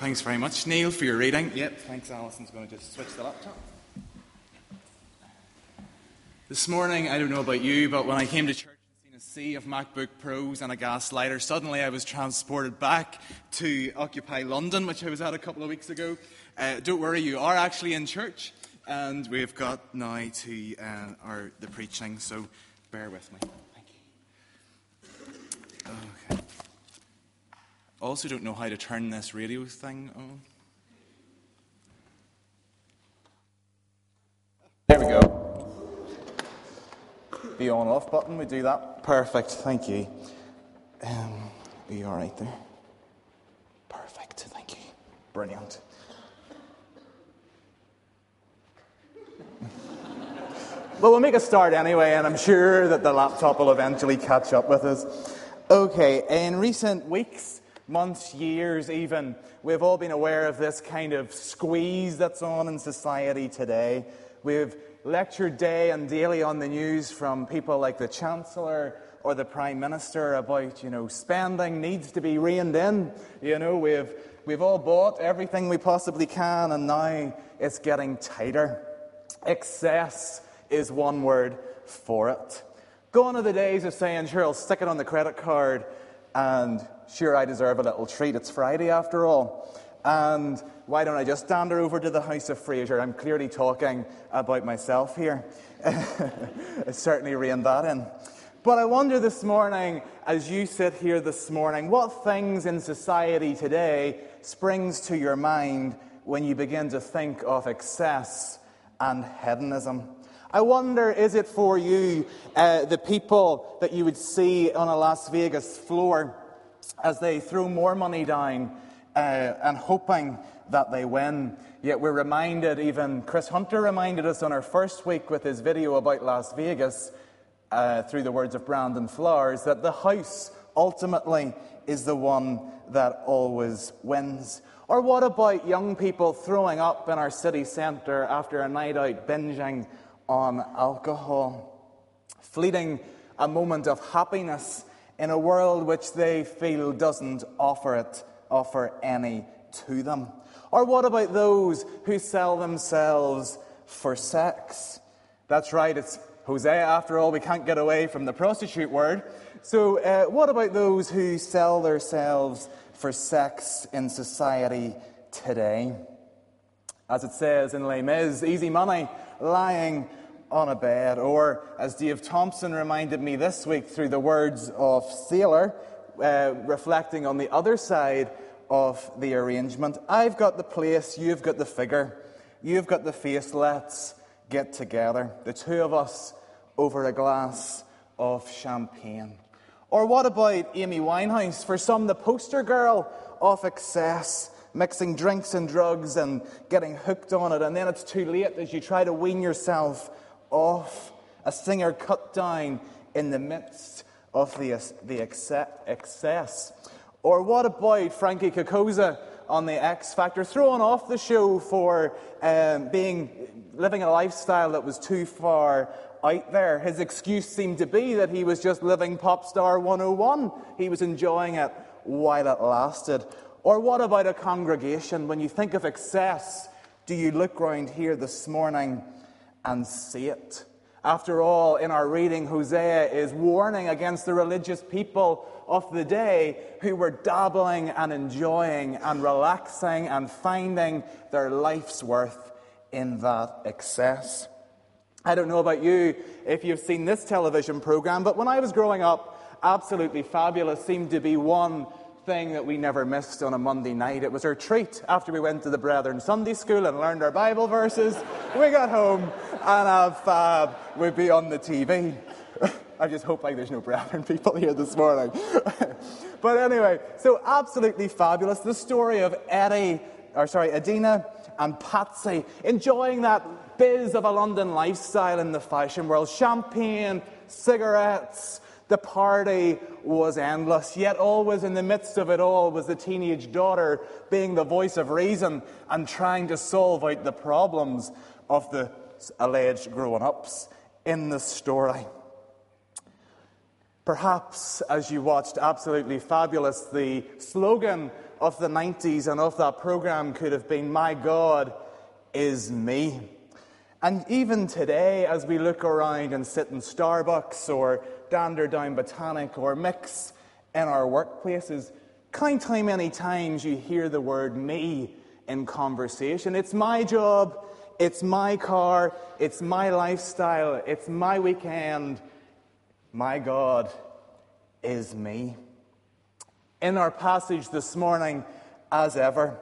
Thanks very much, Neil, for your reading. Yep, thanks. Alison's going to just switch the laptop. This morning, I don't know about you, but when I came to church and seen a sea of MacBook Pros and a gas lighter, suddenly I was transported back to Occupy London, which I was at a couple of weeks ago. Uh, don't worry, you are actually in church, and we've got now to uh, our, the preaching, so bear with me. Thank you. Okay. Also, don't know how to turn this radio thing on. There we go. The on off button, we do that. Perfect, thank you. Um, are you alright there? Perfect, thank you. Brilliant. well, we'll make a start anyway, and I'm sure that the laptop will eventually catch up with us. Okay, in recent weeks, months, years even, we've all been aware of this kind of squeeze that's on in society today. We've lectured day and daily on the news from people like the Chancellor or the Prime Minister about, you know, spending needs to be reined in. You know, we've, we've all bought everything we possibly can, and now it's getting tighter. Excess is one word for it. Gone are the days of saying, sure, I'll stick it on the credit card and sure, I deserve a little treat. It's Friday after all. And why don't I just dander over to the House of Fraser? I'm clearly talking about myself here. I certainly reined that in. But I wonder this morning, as you sit here this morning, what things in society today springs to your mind when you begin to think of excess and hedonism? I wonder, is it for you uh, the people that you would see on a Las Vegas floor as they throw more money down uh, and hoping that they win? Yet we're reminded, even Chris Hunter reminded us on our first week with his video about Las Vegas, uh, through the words of Brandon Flowers, that the house ultimately is the one that always wins. Or what about young people throwing up in our city centre after a night out binging on alcohol, fleeting a moment of happiness in a world which they feel doesn't offer it, offer any to them. Or what about those who sell themselves for sex? That's right, it's Hosea after all, we can't get away from the prostitute word. So, uh, what about those who sell themselves for sex in society today? As it says in Les Mis, easy money, lying on a bed. Or, as Dave Thompson reminded me this week through the words of Sailor, uh, reflecting on the other side of the arrangement, I've got the place, you've got the figure, you've got the face, let's get together. The two of us over a glass of champagne. Or what about Amy Winehouse? For some, the poster girl of excess, mixing drinks and drugs and getting hooked on it, and then it's too late as you try to wean yourself off, a singer cut down in the midst of the, the excess. Or what about Frankie Cocozza on the X Factor, thrown off the show for um, being living a lifestyle that was too far out there. His excuse seemed to be that he was just living pop star 101. He was enjoying it while it lasted. Or what about a congregation? When you think of excess, do you look round here this morning and see it. After all, in our reading, Hosea is warning against the religious people of the day who were dabbling and enjoying and relaxing and finding their life's worth in that excess. I don't know about you if you've seen this television program, but when I was growing up, Absolutely Fabulous seemed to be one thing that we never missed on a Monday night. It was our treat after we went to the Brethren Sunday School and learned our Bible verses. we got home and Ab Fab would be on the TV. I just hope like there's no Brethren people here this morning. but anyway, so absolutely fabulous. The story of Eddie, or sorry, Edina and Patsy enjoying that biz of a London lifestyle in the fashion world. Champagne, cigarettes, the party was endless, yet always in the midst of it all was the teenage daughter being the voice of reason and trying to solve out the problems of the alleged grown ups in the story. Perhaps as you watched Absolutely Fabulous, the slogan of the 90s and of that program could have been, My God is me. And even today, as we look around and sit in Starbucks or dander down Botanic or mix in our workplaces, count how many times you hear the word me in conversation. It's my job, it's my car, it's my lifestyle, it's my weekend. My God is me. In our passage this morning, as ever,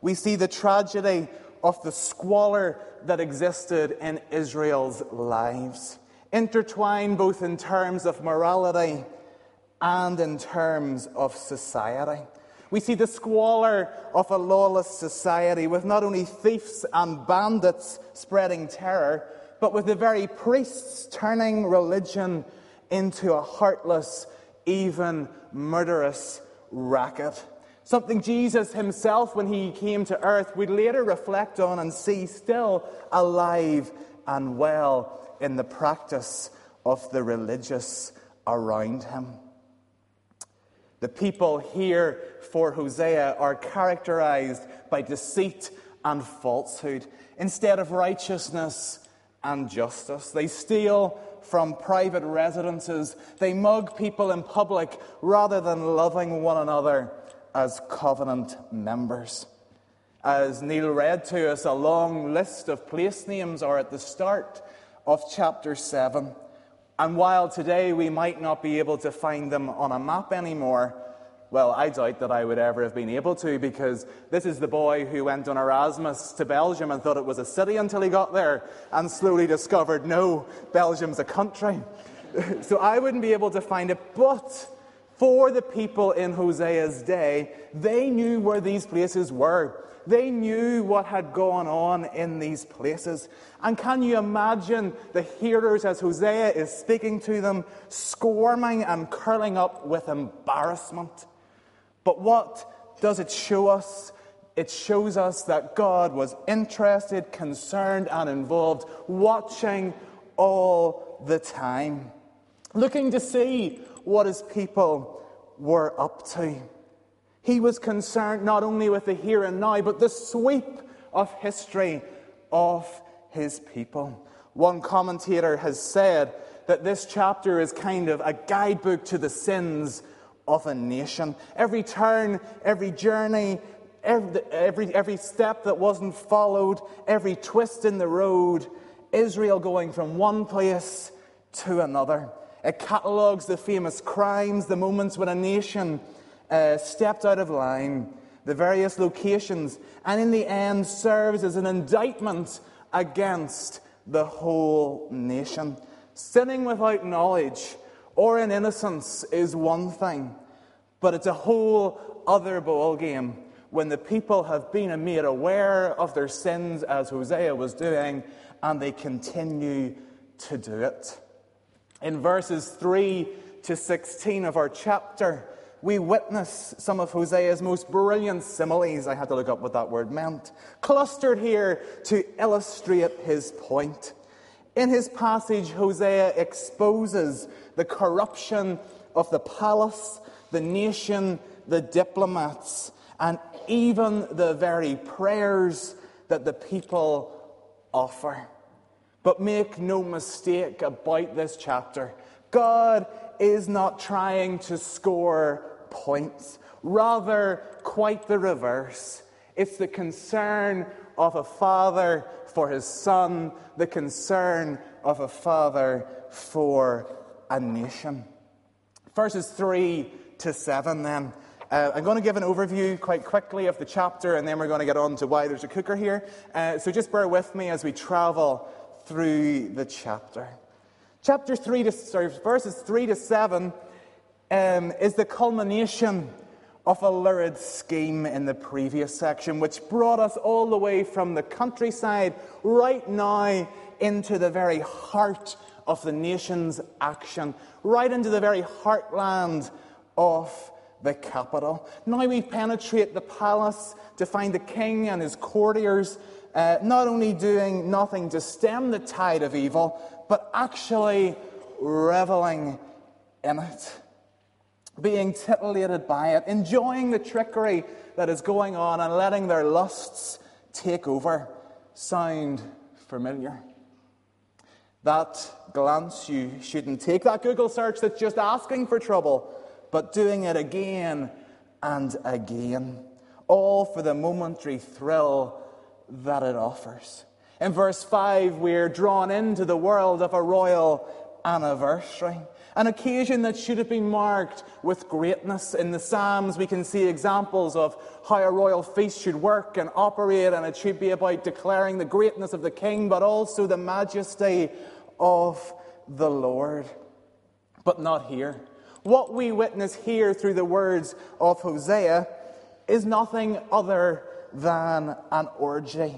we see the tragedy of the squalor that existed in Israel's lives, intertwined both in terms of morality and in terms of society. We see the squalor of a lawless society with not only thieves and bandits spreading terror, but with the very priests turning religion into a heartless, even murderous racket. Something Jesus himself, when he came to earth, would later reflect on and see still alive and well in the practice of the religious around him. The people here for Hosea are characterized by deceit and falsehood instead of righteousness and justice. They steal from private residences, they mug people in public rather than loving one another as covenant members. As Neil read to us, a long list of place names are at the start of chapter 7. And while today we might not be able to find them on a map anymore, well, I doubt that I would ever have been able to because this is the boy who went on Erasmus to Belgium and thought it was a city until he got there and slowly discovered no, Belgium's a country. so I wouldn't be able to find it. But for the people in Hosea's day, they knew where these places were. They knew what had gone on in these places. And can you imagine the hearers as Hosea is speaking to them, squirming and curling up with embarrassment? But what does it show us? It shows us that God was interested, concerned, and involved, watching all the time, looking to see what his people were up to. He was concerned not only with the here and now, but the sweep of history of his people. One commentator has said that this chapter is kind of a guidebook to the sins of a nation. Every turn, every journey, every, every, every step that wasn't followed, every twist in the road, Israel going from one place to another. It catalogues the famous crimes, the moments when a nation uh, stepped out of line, the various locations, and in the end serves as an indictment against the whole nation. Sinning without knowledge or in innocence is one thing, but it's a whole other ball game when the people have been made aware of their sins, as Hosea was doing, and they continue to do it. In verses 3 to 16 of our chapter, we witness some of Hosea's most brilliant similes. I had to look up what that word meant. Clustered here to illustrate his point. In his passage, Hosea exposes the corruption of the palace, the nation, the diplomats, and even the very prayers that the people offer. But make no mistake about this chapter God is not trying to score points, rather, quite the reverse. It's the concern of a father for his son, the concern of a father for a nation. Verses 3 to 7, then. Uh, I'm going to give an overview quite quickly of the chapter, and then we're going to get on to why there's a cooker here. Uh, so just bear with me as we travel through the chapter. Chapter 3 to, verses 3 to 7 um, is the culmination of a lurid scheme in the previous section, which brought us all the way from the countryside right now into the very heart of the nation's action, right into the very heartland of the capital. Now we penetrate the palace to find the king and his courtiers uh, not only doing nothing to stem the tide of evil, but actually reveling in it, being titillated by it, enjoying the trickery that is going on and letting their lusts take over. Sound familiar? That glance you shouldn't take, that Google search that's just asking for trouble, but doing it again and again, all for the momentary thrill that it offers. In verse 5, we're drawn into the world of a royal anniversary, an occasion that should have been marked with greatness. In the Psalms, we can see examples of how a royal feast should work and operate, and it should be about declaring the greatness of the king, but also the majesty of the Lord. But not here. What we witness here through the words of Hosea is nothing other than an orgy.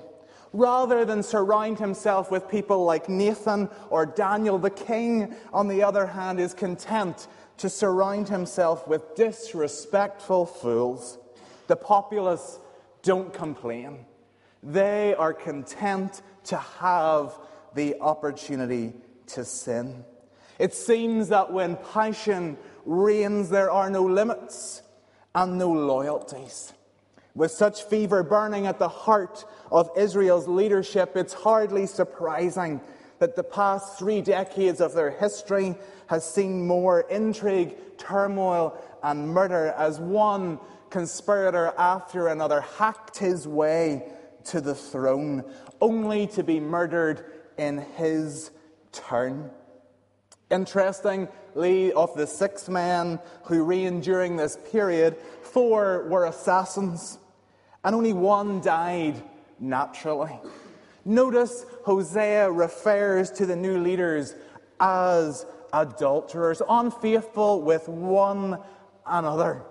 Rather than surround himself with people like Nathan or Daniel, the king, on the other hand, is content to surround himself with disrespectful fools. The populace don't complain. They are content to have the opportunity to sin. It seems that when passion reigns, there are no limits and no loyalties. With such fever burning at the heart of Israel's leadership, it's hardly surprising that the past three decades of their history has seen more intrigue, turmoil, and murder as one conspirator after another hacked his way to the throne, only to be murdered in his turn. Interestingly, of the six men who reigned during this period, four were assassins and only one died naturally. Notice Hosea refers to the new leaders as adulterers, unfaithful with one another.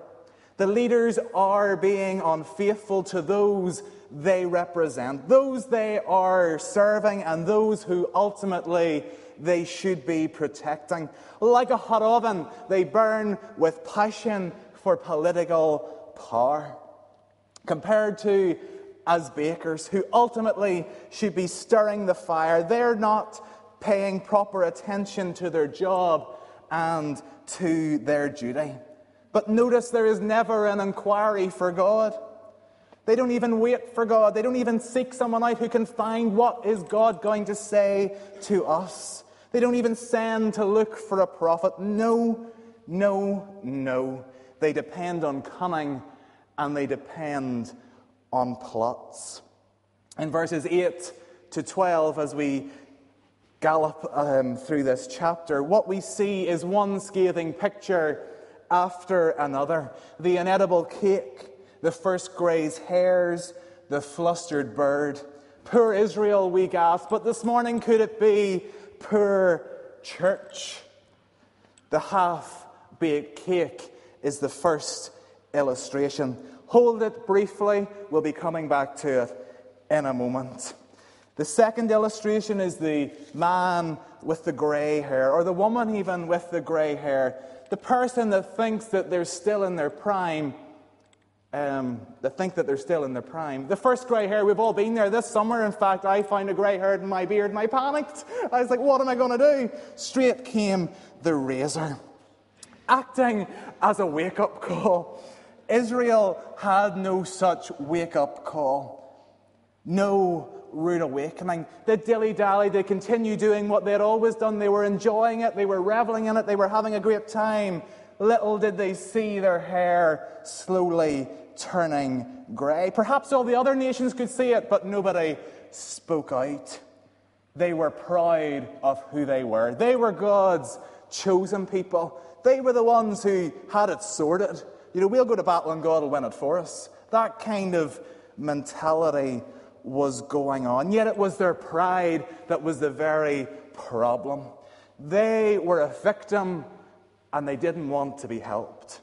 The leaders are being unfaithful to those they represent, those they are serving, and those who ultimately they should be protecting. Like a hot oven, they burn with passion for political power compared to as bakers who ultimately should be stirring the fire. They're not paying proper attention to their job and to their duty. But notice there is never an inquiry for God. They don't even wait for God. They don't even seek someone out who can find what is God going to say to us. They don't even send to look for a prophet. No, no, no. They depend on cunning and they depend on plots. In verses 8 to 12, as we gallop um, through this chapter, what we see is one scathing picture after another the inedible cake, the first gray's hairs, the flustered bird. Poor Israel, we gasp, but this morning could it be poor church? The half baked cake is the first illustration. Hold it briefly. We'll be coming back to it in a moment. The second illustration is the man with the grey hair, or the woman even with the grey hair. The person that thinks that they're still in their prime, um, that think that they're still in their prime. The first grey hair, we've all been there this summer. In fact, I found a grey hair in my beard and I panicked. I was like, what am I going to do? Straight came the razor, acting as a wake up call. Israel had no such wake up call, no rude awakening. They dilly dally, they continued doing what they had always done. They were enjoying it, they were reveling in it, they were having a great time. Little did they see their hair slowly turning grey. Perhaps all the other nations could see it, but nobody spoke out. They were proud of who they were. They were God's chosen people. They were the ones who had it sorted. You know, we'll go to battle and God will win it for us. That kind of mentality was going on. Yet it was their pride that was the very problem. They were a victim and they didn't want to be helped.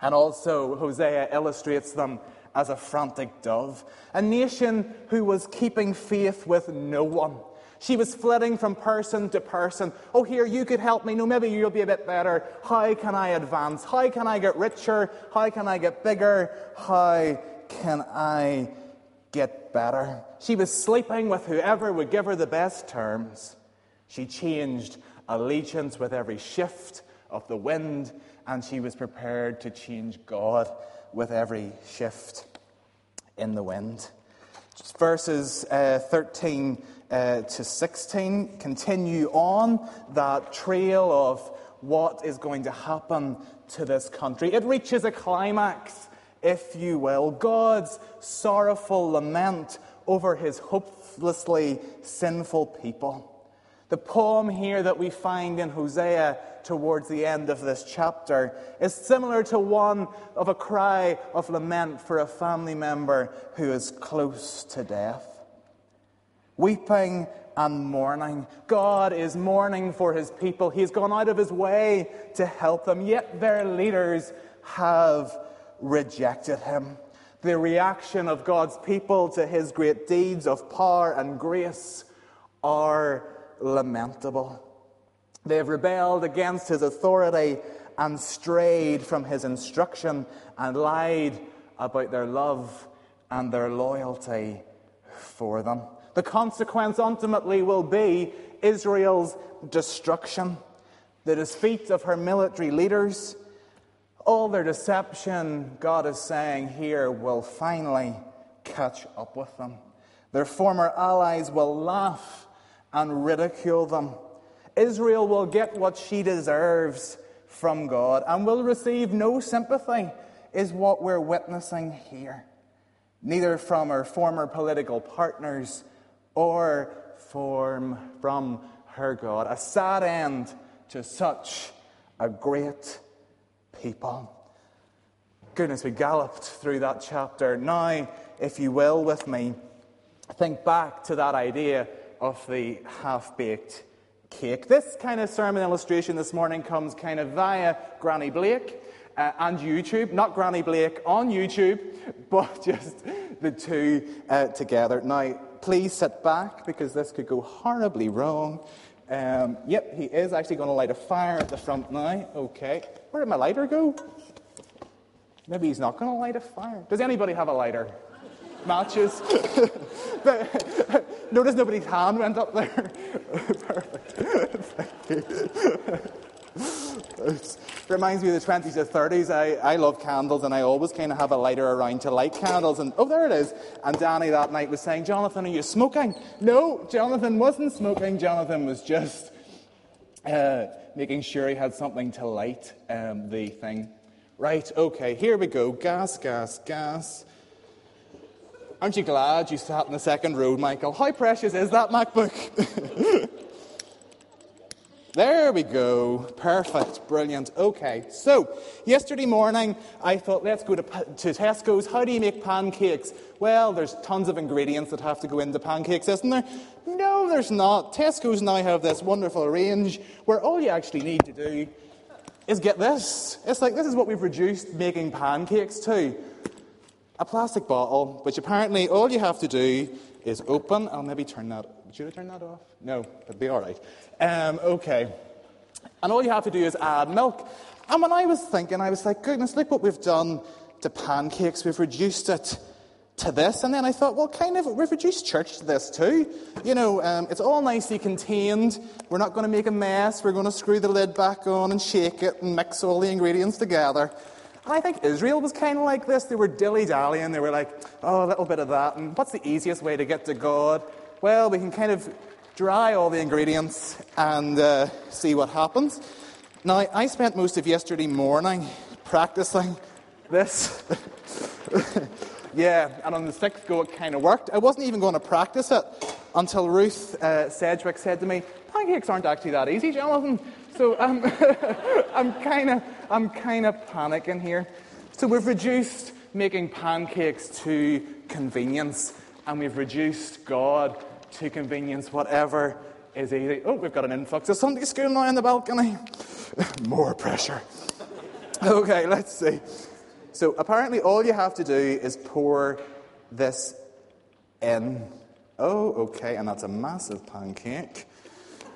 And also, Hosea illustrates them as a frantic dove, a nation who was keeping faith with no one. She was flitting from person to person. Oh, here, you could help me. No, maybe you'll be a bit better. How can I advance? How can I get richer? How can I get bigger? How can I get better? She was sleeping with whoever would give her the best terms. She changed allegiance with every shift of the wind, and she was prepared to change God with every shift in the wind. Verses uh, 13 uh, to 16 continue on that trail of what is going to happen to this country. It reaches a climax, if you will, God's sorrowful lament over his hopelessly sinful people. The poem here that we find in Hosea towards the end of this chapter is similar to one of a cry of lament for a family member who is close to death. Weeping and mourning. God is mourning for his people. He's gone out of his way to help them, yet their leaders have rejected him. The reaction of God's people to his great deeds of power and grace are lamentable. They have rebelled against his authority and strayed from his instruction and lied about their love and their loyalty for them. The consequence ultimately will be Israel's destruction, the defeat of her military leaders. All their deception, God is saying here, will finally catch up with them. Their former allies will laugh and ridicule them. Israel will get what she deserves from God and will receive no sympathy, is what we're witnessing here. Neither from her former political partners or from, her God. A sad end to such a great people. Goodness, we galloped through that chapter. Now, if you will, with me, think back to that idea of the half baked cake. This kind of sermon illustration this morning comes kind of via Granny Blake uh, and YouTube. Not Granny Blake on YouTube, but just the two uh, together. Now, please sit back because this could go horribly wrong. Um, yep, he is actually going to light a fire at the front now. Okay. Where did my lighter go? Maybe he's not going to light a fire. Does anybody have a lighter? Matches? but Notice nobody's hand went up there. Perfect. It reminds me of the 20s or 30s. I, I love candles and I always kind of have a lighter around to light candles. And oh, there it is. And Danny that night was saying, Jonathan, are you smoking? No, Jonathan wasn't smoking. Jonathan was just uh, making sure he had something to light um, the thing. Right, okay, here we go. Gas, gas, gas. Aren't you glad you sat in the second row, Michael? How precious is that MacBook? There we go. Perfect. Brilliant. Okay. So, yesterday morning, I thought, let's go to, to Tesco's. How do you make pancakes? Well, there's tons of ingredients that have to go into pancakes, isn't there? No, there's not. Tesco's now have this wonderful range where all you actually need to do is get this. It's like this is what we've reduced making pancakes to a plastic bottle, which apparently all you have to do is open. I'll maybe turn that. Should I turn that off? No, it'll be all right. Um, okay. And all you have to do is add milk. And when I was thinking, I was like, goodness, look what we've done to pancakes. We've reduced it to this. And then I thought, well, kind of, we've reduced church to this too. You know, um, it's all nicely contained. We're not going to make a mess. We're going to screw the lid back on and shake it and mix all the ingredients together. And I think Israel was kind of like this. They were dilly dallying. They were like, oh, a little bit of that. And what's the easiest way to get to God? Well, we can kind of dry all the ingredients and uh, see what happens. Now, I spent most of yesterday morning practicing this. yeah, and on the sixth go, it kind of worked. I wasn't even going to practice it until Ruth uh, Sedgwick said to me, Pancakes aren't actually that easy, Jonathan. So um, I'm kind of I'm kind of panicking here. So we've reduced making pancakes to convenience, and we've reduced God to convenience, whatever is easy. Oh, we've got an influx of Sunday school now in the balcony. More pressure. okay, let's see. So apparently, all you have to do is pour this in. Oh, okay, and that's a massive pancake.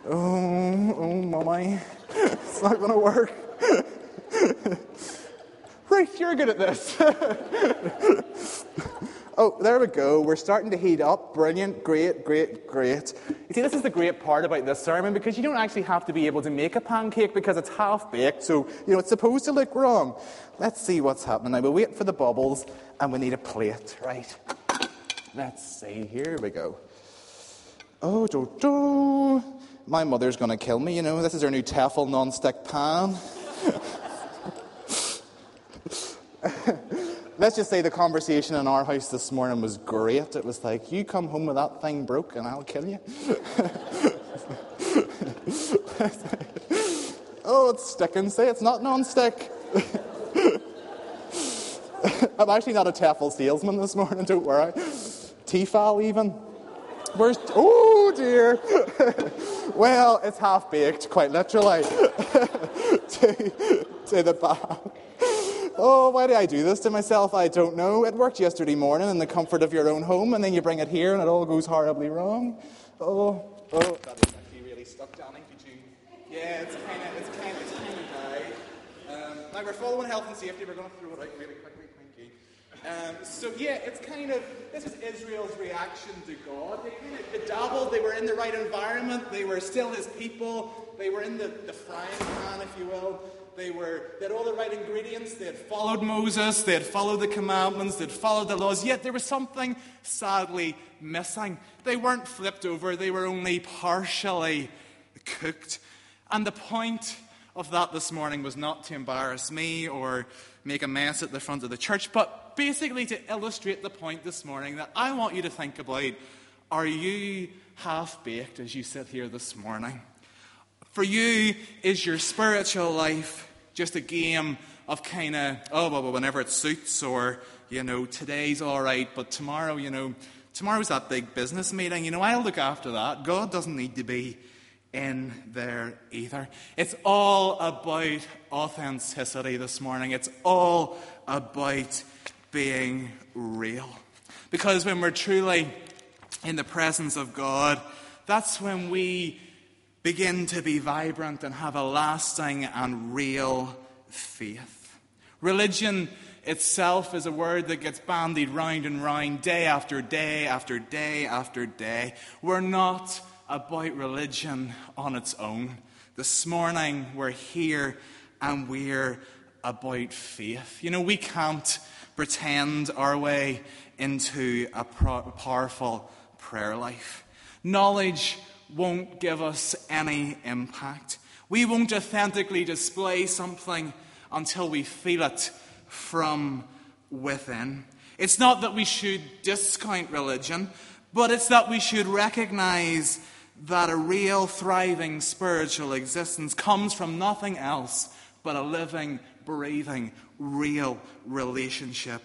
Oh, oh my. It's not going to work. right, you're good at this. Oh, there we go. We're starting to heat up. Brilliant. Great, great, great. You see, this is the great part about this sermon because you don't actually have to be able to make a pancake because it's half baked. So, you know, it's supposed to look wrong. Let's see what's happening now. We'll wait for the bubbles and we need a plate. Right. Let's see. Here we go. Oh, do, do. My mother's going to kill me, you know. This is her new Tefal non-stick pan. Let's just say the conversation in our house this morning was great. It was like, you come home with that thing broke and I'll kill you. oh, it's sticking. Say it's not non-stick. I'm actually not a Tefal salesman this morning, don't worry. Tefal even. Where's, oh dear. well, it's half baked, quite literally. to, to the back. Oh, why did I do this to myself? I don't know. It worked yesterday morning in the comfort of your own home, and then you bring it here and it all goes horribly wrong. Oh, oh, that is actually really stuck, Danny. Could you? Yeah, it's kind of, it's kind of, it's kind of dry. Um, now we're following health and safety. We're going to throw it out really quickly. Um, so yeah, it's kind of this is Israel's reaction to God. They bedabbled. They were in the right environment. They were still His people. They were in the, the frying pan, if you will. They were they had all the right ingredients. They had followed Moses. They had followed the commandments. They had followed the laws. Yet there was something sadly missing. They weren't flipped over. They were only partially cooked. And the point of that this morning was not to embarrass me or make a mess at the front of the church, but basically to illustrate the point this morning that I want you to think about are you half baked as you sit here this morning? For you, is your spiritual life just a game of kind of, oh, well, whenever it suits, or, you know, today's all right, but tomorrow, you know, tomorrow's that big business meeting. You know, I'll look after that. God doesn't need to be in there either. It's all about authenticity this morning. It's all about being real. Because when we're truly in the presence of God, that's when we begin to be vibrant and have a lasting and real faith. Religion itself is a word that gets bandied round and round day after day after day after day. We're not about religion on its own. This morning we're here and we're about faith. You know, we can't pretend our way into a powerful prayer life. Knowledge won't give us any impact. We won't authentically display something until we feel it from within. It's not that we should discount religion, but it's that we should recognize that a real, thriving spiritual existence comes from nothing else but a living, breathing, real relationship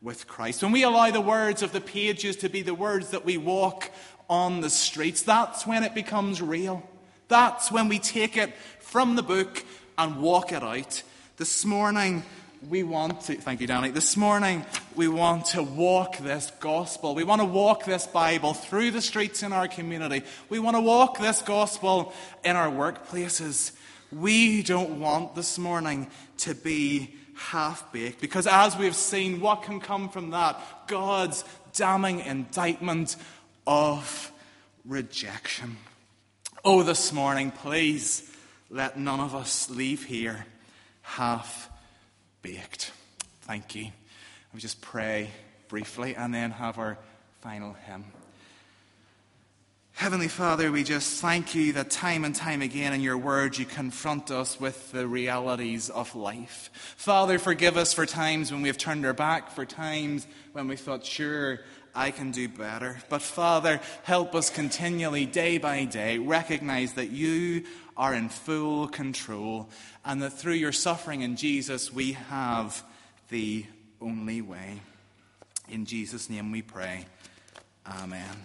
with Christ. When we allow the words of the pages to be the words that we walk on the streets, that's when it becomes real. That's when we take it from the book and walk it out. This morning, we want to, thank you, Danny. This morning, we want to walk this gospel. We want to walk this Bible through the streets in our community. We want to walk this gospel in our workplaces. We don't want this morning to be half baked because, as we've seen, what can come from that? God's damning indictment of rejection. Oh, this morning, please let none of us leave here half baked. Thank you. We just pray briefly and then have our final hymn. Heavenly Father, we just thank you that time and time again in your word you confront us with the realities of life. Father, forgive us for times when we have turned our back, for times when we thought, sure, I can do better. But Father, help us continually, day by day, recognize that you are in full control and that through your suffering in Jesus we have the only way. In Jesus' name we pray. Amen.